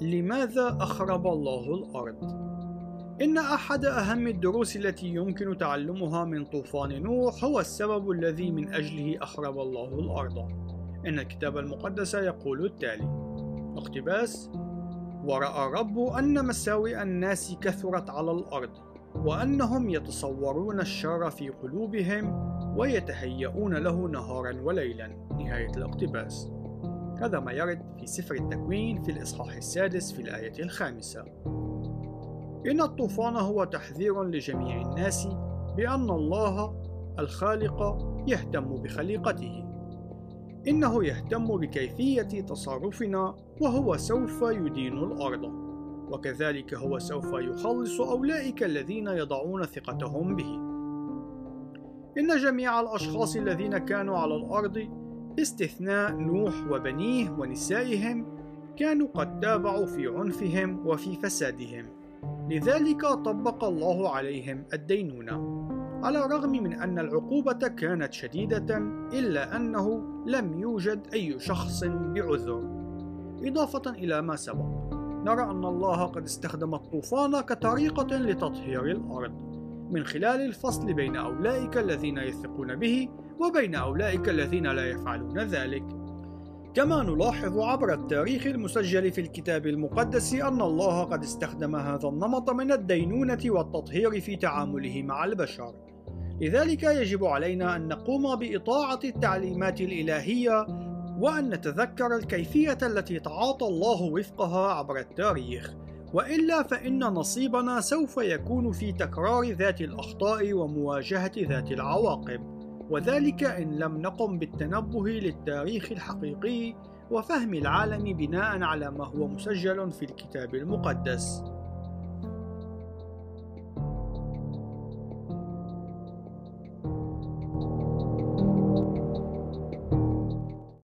لماذا أخرب الله الأرض؟ إن أحد أهم الدروس التي يمكن تعلمها من طوفان نوح هو السبب الذي من أجله أخرب الله الأرض. إن الكتاب المقدس يقول التالي: اقتباس: ورأى الرب أن مساوئ الناس كثرت على الأرض، وأنهم يتصورون الشر في قلوبهم ويتهيئون له نهارا وليلا. نهاية الاقتباس. هذا ما يرد في سفر التكوين في الإصحاح السادس في الآية الخامسة. إن الطوفان هو تحذير لجميع الناس بأن الله الخالق يهتم بخليقته. إنه يهتم بكيفية تصرفنا وهو سوف يدين الأرض، وكذلك هو سوف يخلص أولئك الذين يضعون ثقتهم به. إن جميع الأشخاص الذين كانوا على الأرض باستثناء نوح وبنيه ونسائهم كانوا قد تابعوا في عنفهم وفي فسادهم. لذلك طبق الله عليهم الدينونة. على الرغم من أن العقوبة كانت شديدة إلا أنه لم يوجد أي شخص بعذر. إضافة إلى ما سبق نرى أن الله قد استخدم الطوفان كطريقة لتطهير الأرض. من خلال الفصل بين أولئك الذين يثقون به وبين أولئك الذين لا يفعلون ذلك كما نلاحظ عبر التاريخ المسجل في الكتاب المقدس أن الله قد استخدم هذا النمط من الدينونة والتطهير في تعامله مع البشر. لذلك يجب علينا أن نقوم بإطاعة التعليمات الإلهية وأن نتذكر الكيفية التي تعاطى الله وفقها عبر التاريخ، وإلا فإن نصيبنا سوف يكون في تكرار ذات الأخطاء ومواجهة ذات العواقب. وذلك إن لم نقم بالتنبه للتاريخ الحقيقي وفهم العالم بناء على ما هو مسجل في الكتاب المقدس